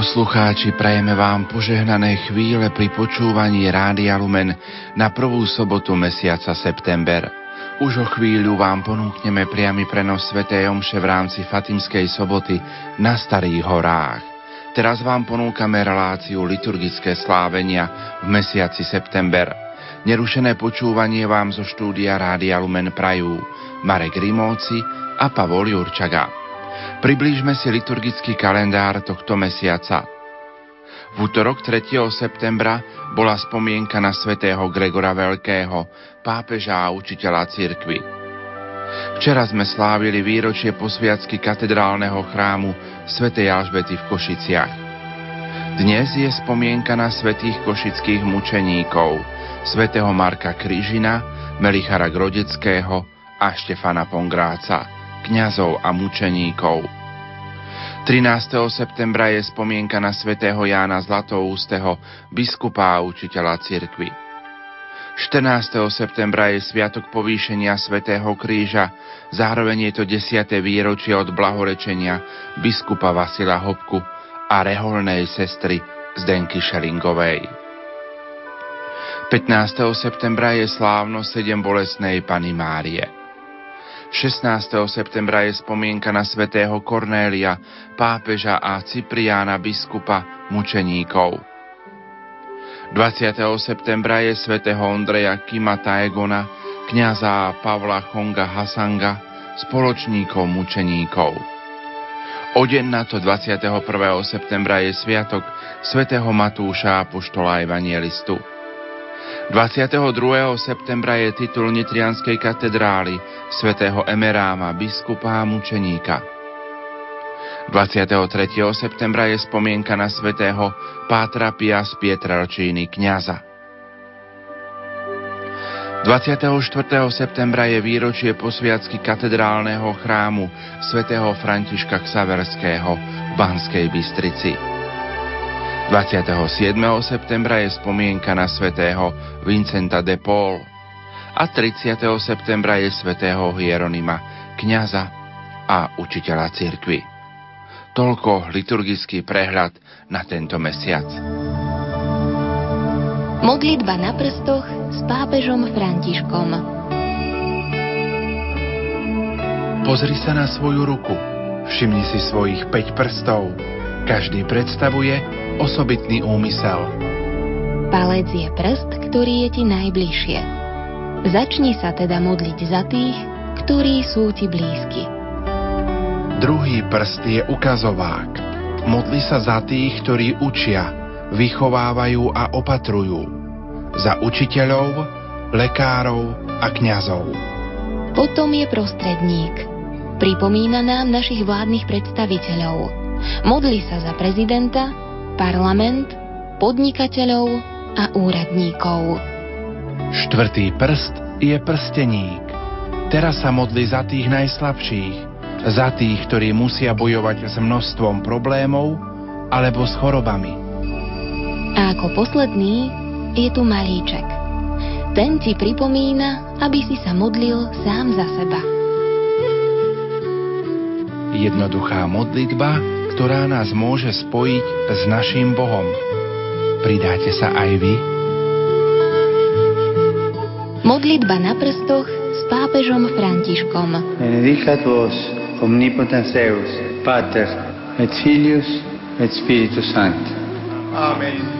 poslucháči, prajeme vám požehnané chvíle pri počúvaní Rádia Lumen na prvú sobotu mesiaca september. Už o chvíľu vám ponúkneme priamy prenos Sv. Omše v rámci Fatimskej soboty na Starých horách. Teraz vám ponúkame reláciu liturgické slávenia v mesiaci september. Nerušené počúvanie vám zo štúdia Rádia Lumen prajú Marek Rimóci a Pavol Jurčaga. Priblížme si liturgický kalendár tohto mesiaca. V útorok 3. septembra bola spomienka na svätého Gregora Veľkého, pápeža a učiteľa cirkvy. Včera sme slávili výročie posviacky katedrálneho chrámu svätej Alžbety v Košiciach. Dnes je spomienka na svätých košických mučeníkov, svätého Marka Kryžina, Melichara Grodeckého a Štefana Pongráca kňazov a mučeníkov. 13. septembra je spomienka na svätého Jána Zlatoústeho, biskupa a učiteľa cirkvy. 14. septembra je sviatok povýšenia svätého kríža, zároveň je to 10. výročie od blahorečenia biskupa Vasila Hopku a reholnej sestry Zdenky Šelingovej. 15. septembra je slávno 7 bolesnej Pany Márie. 16. septembra je spomienka na svätého Kornélia, pápeža a Cipriána biskupa mučeníkov. 20. septembra je svätého Ondreja Kima Taegona, kniaza Pavla Honga Hasanga, spoločníkov mučeníkov. O deň na to 21. septembra je sviatok svätého Matúša Apoštola Evangelistu. 22. septembra je titul Nitrianskej katedrály svätého Emeráma, biskupa a mučeníka. 23. septembra je spomienka na svätého Pátra Pia z Pietrelčíny, kniaza. 24. septembra je výročie posviacky katedrálneho chrámu svätého Františka Ksaverského v Banskej Bystrici. 27. septembra je spomienka na svätého Vincenta de Paul a 30. septembra je svätého Hieronima, kniaza a učiteľa cirkvy. Toľko liturgický prehľad na tento mesiac. Modlitba na prstoch s pápežom Františkom Pozri sa na svoju ruku. Všimni si svojich 5 prstov. Každý predstavuje osobitný úmysel. Palec je prst, ktorý je ti najbližšie. Začni sa teda modliť za tých, ktorí sú ti blízki. Druhý prst je ukazovák. Modli sa za tých, ktorí učia, vychovávajú a opatrujú. Za učiteľov, lekárov a kňazov. Potom je prostredník. Pripomína nám našich vládnych predstaviteľov. Modli sa za prezidenta, parlament, podnikateľov a úradníkov. Štvrtý prst je prsteník. Teraz sa modli za tých najslabších, za tých, ktorí musia bojovať s množstvom problémov alebo s chorobami. A ako posledný je tu malíček. Ten ti pripomína, aby si sa modlil sám za seba. Jednoduchá modlitba, ktorá nás môže spojiť s našim Bohom. Pridáte sa aj vy? Modlitba na prstoch s pápežom Františkom. Benedicat vos omnipotens Deus, Pater, et Filius, et Spiritus Sancti. Amen.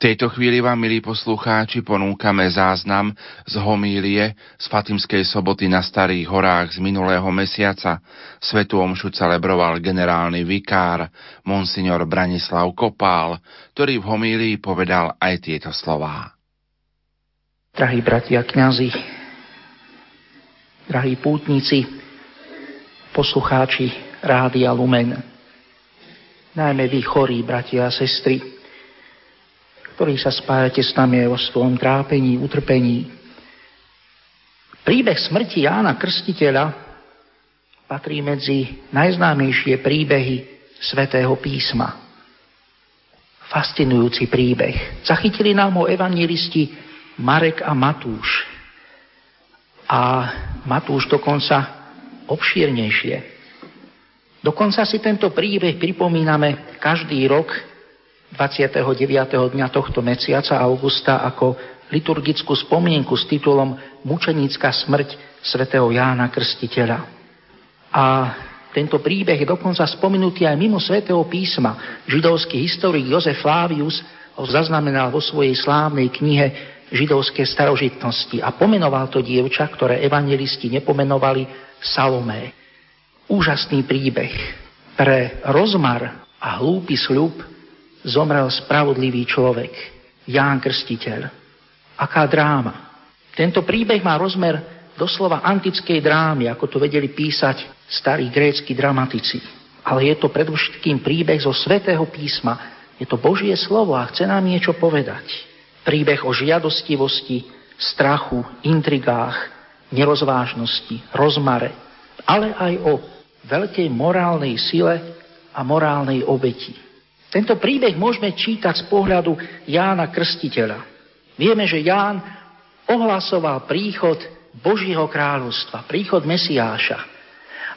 Tejto chvíli vám, milí poslucháči, ponúkame záznam z homílie z Fatimskej soboty na Starých horách z minulého mesiaca. Svetu omšu celebroval generálny vikár, monsignor Branislav Kopál, ktorý v homílii povedal aj tieto slová. Drahí bratia kňazi, drahí pútnici, poslucháči Rádia Lumen, najmä vy chorí bratia a sestry, ktorí sa spájate s nami o svojom trápení, utrpení. Príbeh smrti Jána Krstiteľa patrí medzi najznámejšie príbehy svätého písma. Fascinujúci príbeh. Zachytili nám ho evangelisti Marek a Matúš. A Matúš dokonca obšírnejšie. Dokonca si tento príbeh pripomíname každý rok 29. dňa tohto mesiaca augusta ako liturgickú spomienku s titulom Mučenická smrť svätého Jána Krstiteľa. A tento príbeh je dokonca spomenutý aj mimo svätého písma. Židovský historik Jozef Flavius ho zaznamenal vo svojej slávnej knihe židovské starožitnosti a pomenoval to dievča, ktoré evangelisti nepomenovali Salomé. Úžasný príbeh pre rozmar a hlúpy sľub zomrel spravodlivý človek, Ján Krstiteľ. Aká dráma. Tento príbeh má rozmer doslova antickej drámy, ako to vedeli písať starí grécky dramatici. Ale je to predovšetkým príbeh zo svätého písma. Je to Božie slovo a chce nám niečo povedať. Príbeh o žiadostivosti, strachu, intrigách, nerozvážnosti, rozmare, ale aj o veľkej morálnej sile a morálnej obeti. Tento príbeh môžeme čítať z pohľadu Jána Krstiteľa. Vieme, že Ján ohlasoval príchod Božieho kráľovstva, príchod Mesiáša.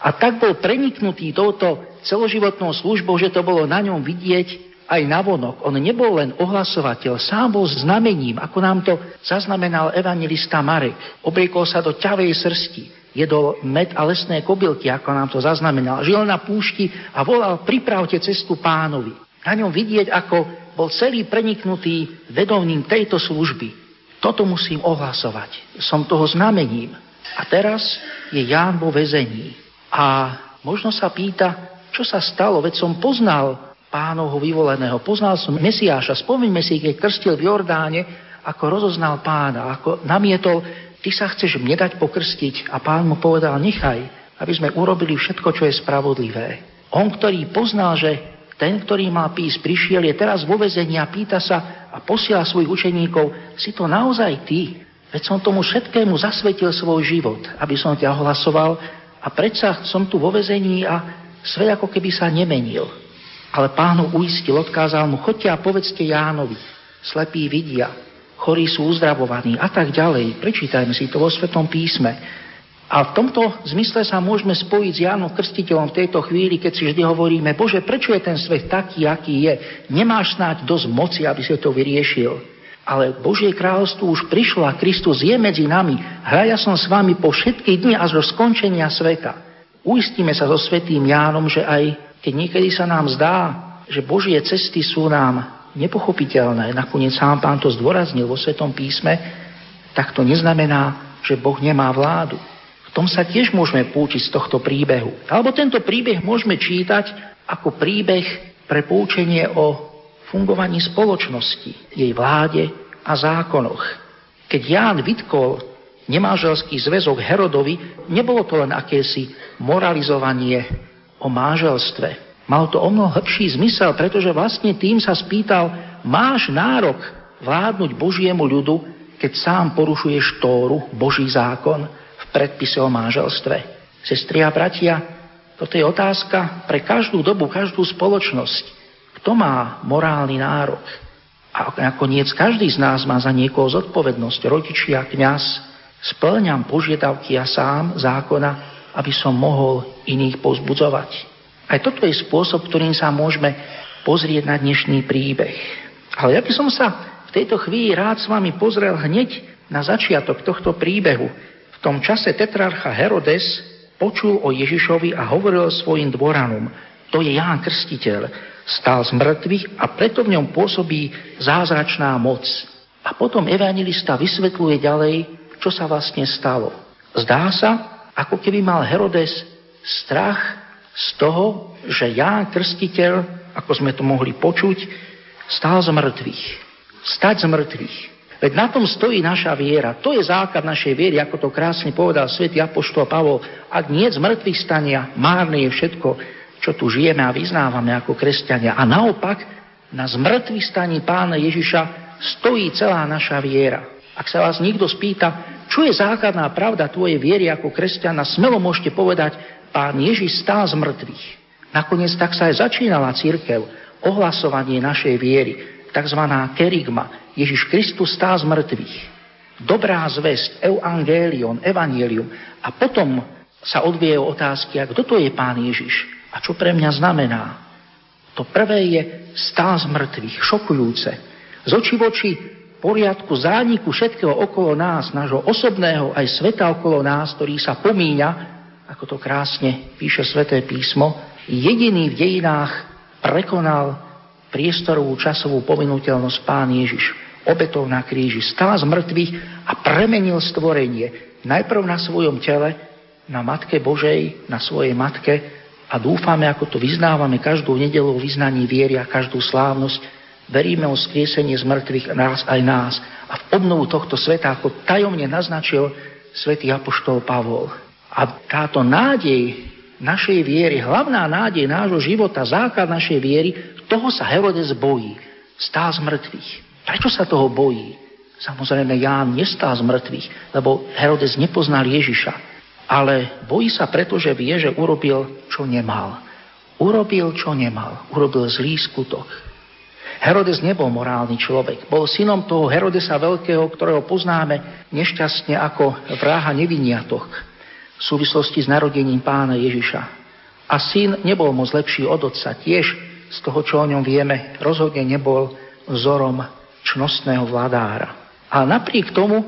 A tak bol preniknutý touto celoživotnou službou, že to bolo na ňom vidieť aj navonok. On nebol len ohlasovateľ, sám bol znamením, ako nám to zaznamenal evangelista Marek. Obliekol sa do ťavej srsti, jedol med a lesné kobylky, ako nám to zaznamenal. Žil na púšti a volal, pripravte cestu pánovi. Na ňom vidieť, ako bol celý preniknutý vedovním tejto služby. Toto musím ohlasovať. Som toho znamením. A teraz je Ján vo vezení. A možno sa pýta, čo sa stalo, veď som poznal pánovho vyvoleného, poznal som Mesiáša. Spomeňme si, keď krstil v Jordáne, ako rozoznal pána, ako namietol, ty sa chceš mne dať pokrstiť. A pán mu povedal, nechaj, aby sme urobili všetko, čo je spravodlivé. On, ktorý poznal, že ten, ktorý má pís, prišiel, je teraz vo vezení a pýta sa a posiela svojich učeníkov, si to naozaj ty? Veď som tomu všetkému zasvetil svoj život, aby som ťa ohlasoval a predsa som tu vo vezení a svet ako keby sa nemenil. Ale pánu uistil, odkázal mu, choďte a povedzte Jánovi, slepí vidia, chorí sú uzdravovaní a tak ďalej. Prečítajme si to vo Svetom písme. A v tomto zmysle sa môžeme spojiť s Jánom Krstiteľom v tejto chvíli, keď si vždy hovoríme, Bože, prečo je ten svet taký, aký je? Nemáš snáď dosť moci, aby si to vyriešil. Ale Božie kráľovstvo už prišlo a Kristus je medzi nami. Hľa ja som s vami po všetky dni až do skončenia sveta. Uistíme sa so svetým Jánom, že aj keď niekedy sa nám zdá, že Božie cesty sú nám nepochopiteľné, nakoniec sám pán to zdôraznil vo Svetom písme, tak to neznamená, že Boh nemá vládu tom sa tiež môžeme poučiť z tohto príbehu. Alebo tento príbeh môžeme čítať ako príbeh pre poučenie o fungovaní spoločnosti, jej vláde a zákonoch. Keď Ján vytkol nemáželský zväzok Herodovi, nebolo to len akési moralizovanie o máželstve. Mal to o mnoho hĺbší zmysel, pretože vlastne tým sa spýtal, máš nárok vládnuť Božiemu ľudu, keď sám porušuješ Tóru, Boží zákon, predpise o manželstve. Sestri a bratia, toto je otázka pre každú dobu, každú spoločnosť. Kto má morálny nárok? A nakoniec každý z nás má za niekoho zodpovednosť. Rodičia, kňaz, splňam požiadavky ja sám zákona, aby som mohol iných pozbudzovať. Aj toto je spôsob, ktorým sa môžeme pozrieť na dnešný príbeh. Ale ja by som sa v tejto chvíli rád s vami pozrel hneď na začiatok tohto príbehu, tom čase tetrarcha Herodes počul o Ježišovi a hovoril svojim dvoranom, to je Ján Krstiteľ. Stál z mŕtvych a preto v ňom pôsobí zázračná moc. A potom evangelista vysvetľuje ďalej, čo sa vlastne stalo. Zdá sa, ako keby mal Herodes strach z toho, že Ján Krstiteľ, ako sme to mohli počuť, stál z mŕtvych. Stať z mŕtvych. Veď na tom stojí naša viera. To je základ našej viery, ako to krásne povedal svätý Apoštol Pavol. Ak nie z mŕtvych stania, márne je všetko, čo tu žijeme a vyznávame ako kresťania. A naopak, na zmrtvých staní pána Ježiša stojí celá naša viera. Ak sa vás niekto spýta, čo je základná pravda tvojej viery ako kresťana, smelo môžete povedať, pán Ježiš stál z mŕtvych. Nakoniec tak sa aj začínala církev, ohlasovanie našej viery, tzv. kerigma. Ježiš Kristus stál z mŕtvych. Dobrá zväzť, evangelion, evangelium. A potom sa odviejú otázky, a kto to je pán Ježiš? A čo pre mňa znamená? To prvé je stál z mŕtvych, šokujúce. Z očí v poriadku zániku všetkého okolo nás, nášho osobného aj sveta okolo nás, ktorý sa pomíňa, ako to krásne píše sväté písmo, jediný v dejinách prekonal priestorovú časovú pominuteľnosť Pán Ježiš. Obetov na kríži, stál z mŕtvych a premenil stvorenie. Najprv na svojom tele, na Matke Božej, na svojej Matke, a dúfame, ako to vyznávame každú nedelu vyznaní viery a každú slávnosť, veríme o skriesenie z mŕtvych nás aj nás a v obnovu tohto sveta, ako tajomne naznačil svätý Apoštol Pavol. A táto nádej našej viery, hlavná nádej nášho života, základ našej viery, toho sa Herodes bojí. Stál z mŕtvych. Prečo sa toho bojí? Samozrejme, Ján nestál z mŕtvych, lebo Herodes nepoznal Ježiša ale bojí sa preto, že vie, že urobil, čo nemal. Urobil, čo nemal. Urobil zlý skutok. Herodes nebol morálny človek. Bol synom toho Herodesa Veľkého, ktorého poznáme nešťastne ako vráha neviniatok v súvislosti s narodením pána Ježiša. A syn nebol moc lepší od otca. Tiež z toho, čo o ňom vieme, rozhodne nebol vzorom čnostného vladára. A napriek tomu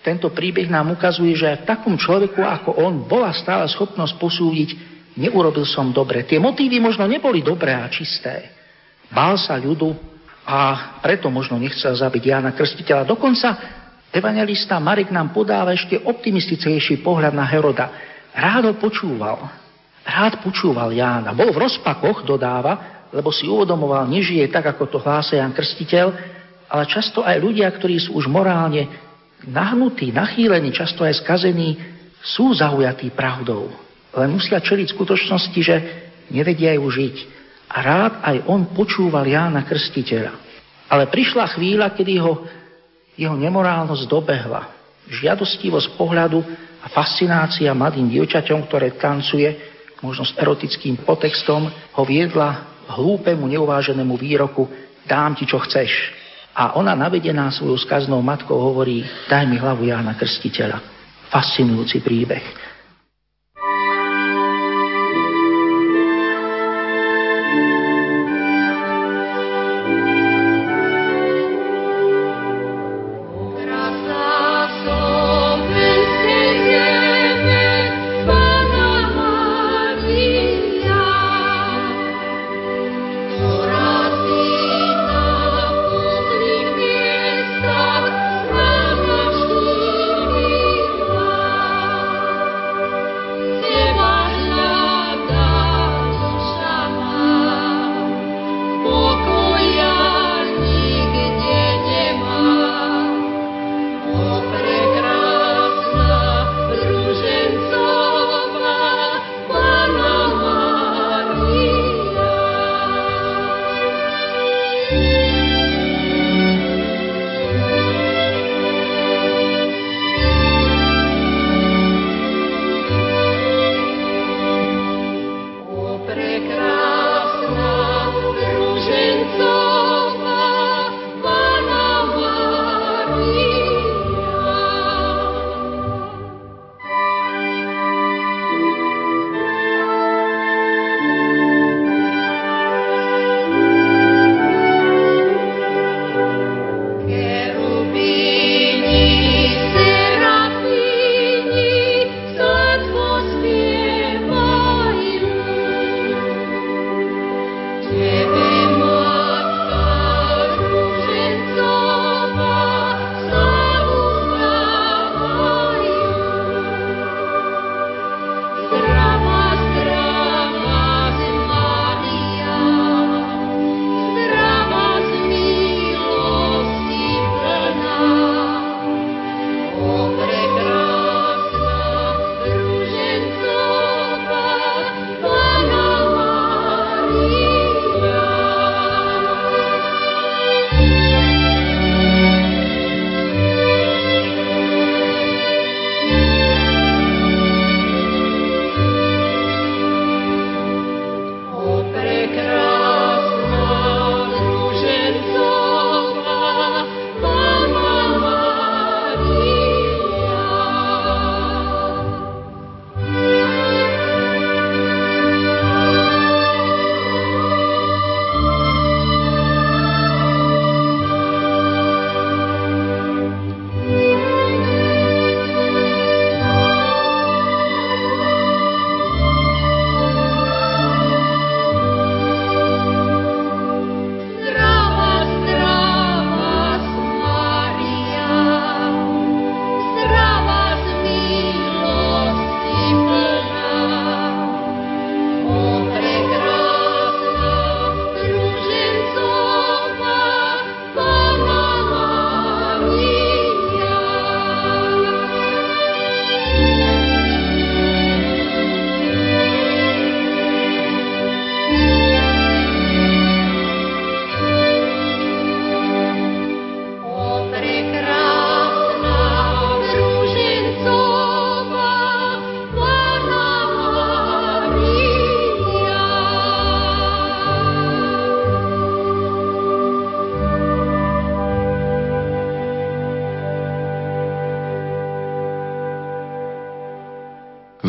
tento príbeh nám ukazuje, že v takom človeku ako on bola stále schopnosť posúdiť, neurobil som dobre. Tie motívy možno neboli dobré a čisté. Bál sa ľudu a preto možno nechcel zabiť Jána Krstiteľa. Dokonca evangelista Marek nám podáva ešte optimistickejší pohľad na Heroda. Rád ho počúval. Rád počúval Jána. Bol v rozpakoch, dodáva, lebo si uvedomoval, nežije tak, ako to hlása Jan Krstiteľ, ale často aj ľudia, ktorí sú už morálne nahnutí, nachýlení, často aj skazení, sú zaujatí pravdou. Len musia čeliť skutočnosti, že nevedia ju žiť. A rád aj on počúval Jána Krstiteľa. Ale prišla chvíľa, kedy ho jeho nemorálnosť dobehla. Žiadostivosť pohľadu a fascinácia mladým dievčaťom, ktoré tancuje, možno s erotickým potextom, ho viedla hlúpemu, neuváženému výroku dám ti, čo chceš. A ona navedená svojou skaznou matkou hovorí, daj mi hlavu Jána Krstiteľa. Fascinujúci príbeh.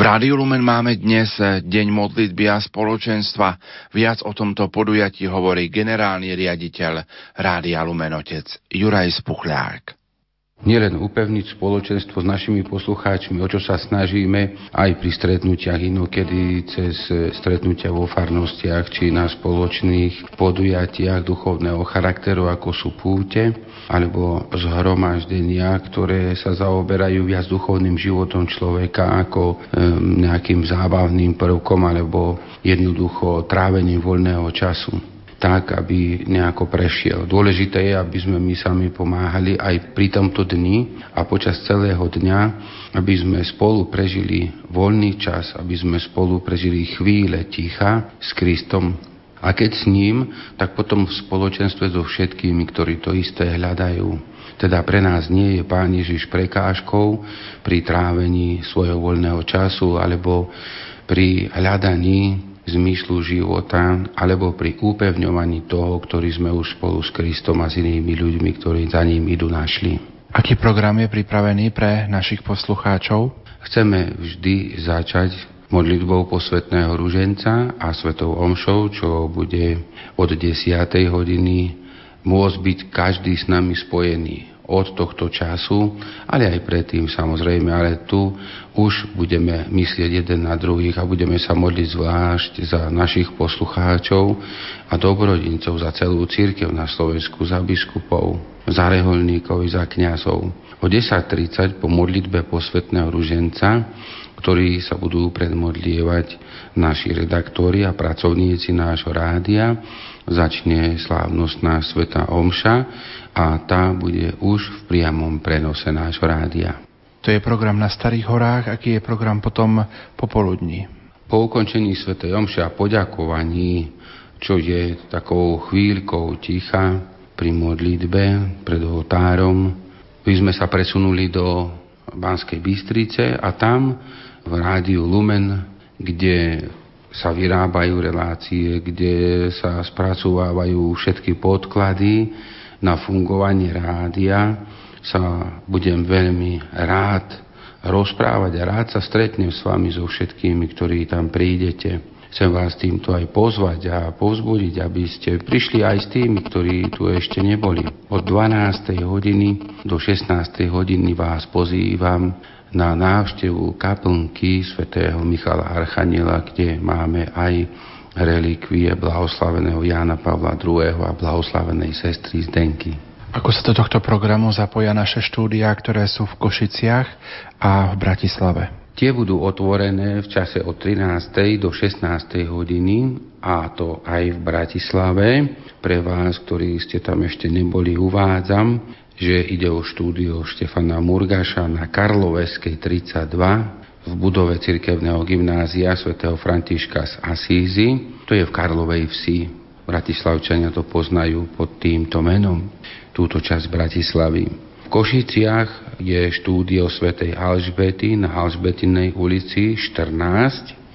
Rádiu Lumen máme dnes Deň modlitby a spoločenstva. Viac o tomto podujatí hovorí generálny riaditeľ Rádia Lumen otec Juraj Spuchľák nielen upevniť spoločenstvo s našimi poslucháčmi, o čo sa snažíme aj pri stretnutiach inokedy cez stretnutia vo farnostiach či na spoločných podujatiach duchovného charakteru, ako sú púte, alebo zhromaždenia, ktoré sa zaoberajú viac duchovným životom človeka ako nejakým zábavným prvkom alebo jednoducho trávením voľného času tak, aby nejako prešiel. Dôležité je, aby sme my sami pomáhali aj pri tomto dni a počas celého dňa, aby sme spolu prežili voľný čas, aby sme spolu prežili chvíle ticha s Kristom a keď s ním, tak potom v spoločenstve so všetkými, ktorí to isté hľadajú. Teda pre nás nie je Pán Ježiš prekážkou pri trávení svojho voľného času alebo pri hľadaní zmyslu života alebo pri upevňovaní toho, ktorý sme už spolu s Kristom a s inými ľuďmi, ktorí za ním idú, našli. Aký program je pripravený pre našich poslucháčov? Chceme vždy začať modlitbou posvetného ruženca a svetou omšou, čo bude od 10. hodiny môcť byť každý s nami spojený od tohto času, ale aj predtým samozrejme, ale tu už budeme myslieť jeden na druhých a budeme sa modliť zvlášť za našich poslucháčov a dobrodincov, za celú církev na Slovensku, za biskupov, za reholníkov, za kňazov. O 10.30 po modlitbe posvetného ruženca ktorí sa budú predmodlievať naši redaktori a pracovníci nášho rádia. Začne slávnostná Sveta Omša a tá bude už v priamom prenose nášho rádia. To je program na Starých horách, aký je program potom popoludní? Po ukončení Sv. Omše a poďakovaní, čo je takou chvíľkou ticha pri modlitbe pred oltárom, by sme sa presunuli do Banskej Bystrice a tam v rádiu Lumen, kde sa vyrábajú relácie, kde sa spracovávajú všetky podklady, na fungovanie rádia sa budem veľmi rád rozprávať a rád sa stretnem s vami so všetkými, ktorí tam prídete. Chcem vás týmto aj pozvať a povzbudiť, aby ste prišli aj s tými, ktorí tu ešte neboli. Od 12. hodiny do 16. hodiny vás pozývam na návštevu kaplnky svätého Michala Archaniela, kde máme aj relikvie blahoslaveného Jána Pavla II. a blahoslavenej sestry Zdenky. Ako sa do tohto programu zapoja naše štúdia, ktoré sú v Košiciach a v Bratislave? Tie budú otvorené v čase od 13. do 16. hodiny a to aj v Bratislave. Pre vás, ktorí ste tam ešte neboli, uvádzam, že ide o štúdio Štefana Murgaša na Karloveskej 32 v budove cirkevného gymnázia svätého Františka z Asízy. To je v Karlovej vsi. Bratislavčania to poznajú pod týmto menom, túto časť Bratislavy. V Košiciach je štúdio svätej Alžbety na Alžbetinej ulici 14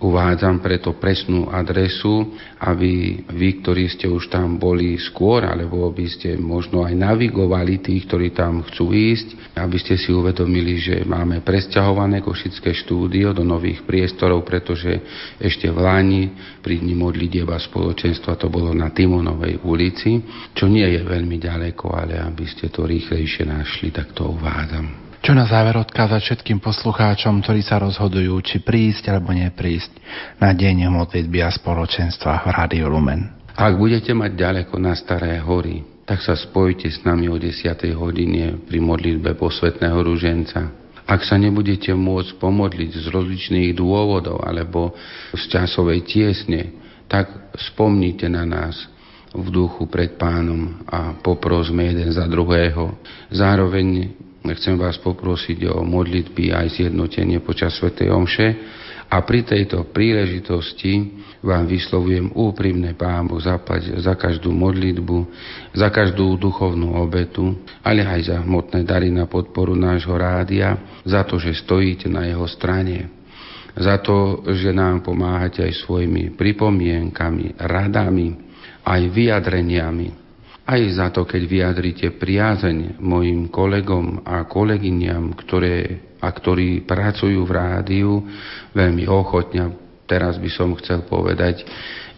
Uvádzam preto presnú adresu, aby vy, ktorí ste už tam boli skôr, alebo by ste možno aj navigovali tých, ktorí tam chcú ísť, aby ste si uvedomili, že máme presťahované Košické štúdio do nových priestorov, pretože ešte v Lani pri dni modlitieba spoločenstva to bolo na Timonovej ulici, čo nie je veľmi ďaleko, ale aby ste to rýchlejšie našli, tak to uvádzam. Čo na záver odkázať všetkým poslucháčom, ktorí sa rozhodujú, či prísť alebo neprísť na deň modlitby a spoločenstva v Rádiu Lumen. Ak budete mať ďaleko na Staré hory, tak sa spojite s nami o 10. hodine pri modlitbe posvetného ruženca. Ak sa nebudete môcť pomodliť z rozličných dôvodov alebo z časovej tiesne, tak spomnite na nás v duchu pred pánom a poprosme jeden za druhého. Zároveň Chcem vás poprosiť o modlitby aj zjednotenie počas Sv. Omše a pri tejto príležitosti vám vyslovujem úprimné pámu zaplať za každú modlitbu, za každú duchovnú obetu, ale aj za hmotné dary na podporu nášho rádia, za to, že stojíte na jeho strane, za to, že nám pomáhate aj svojimi pripomienkami, radami, aj vyjadreniami, aj za to, keď vyjadrite priazeň mojim kolegom a kolegyňam, ktoré a ktorí pracujú v rádiu veľmi ochotne. Teraz by som chcel povedať,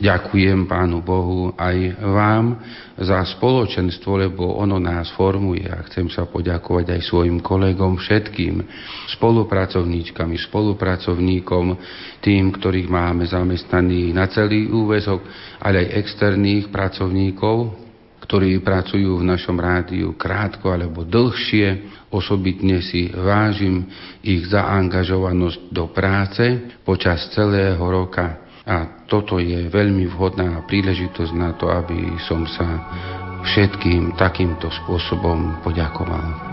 ďakujem Pánu Bohu aj vám za spoločenstvo, lebo ono nás formuje a chcem sa poďakovať aj svojim kolegom, všetkým spolupracovníčkami, spolupracovníkom, tým, ktorých máme zamestnaných na celý úvezok, ale aj externých pracovníkov, ktorí pracujú v našom rádiu krátko alebo dlhšie. Osobitne si vážim ich zaangažovanosť do práce počas celého roka. A toto je veľmi vhodná príležitosť na to, aby som sa všetkým takýmto spôsobom poďakoval.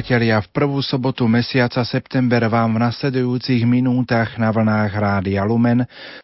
Priatelia, v prvú sobotu mesiaca september vám v nasledujúcich minútach na vlnách Rádia Lumen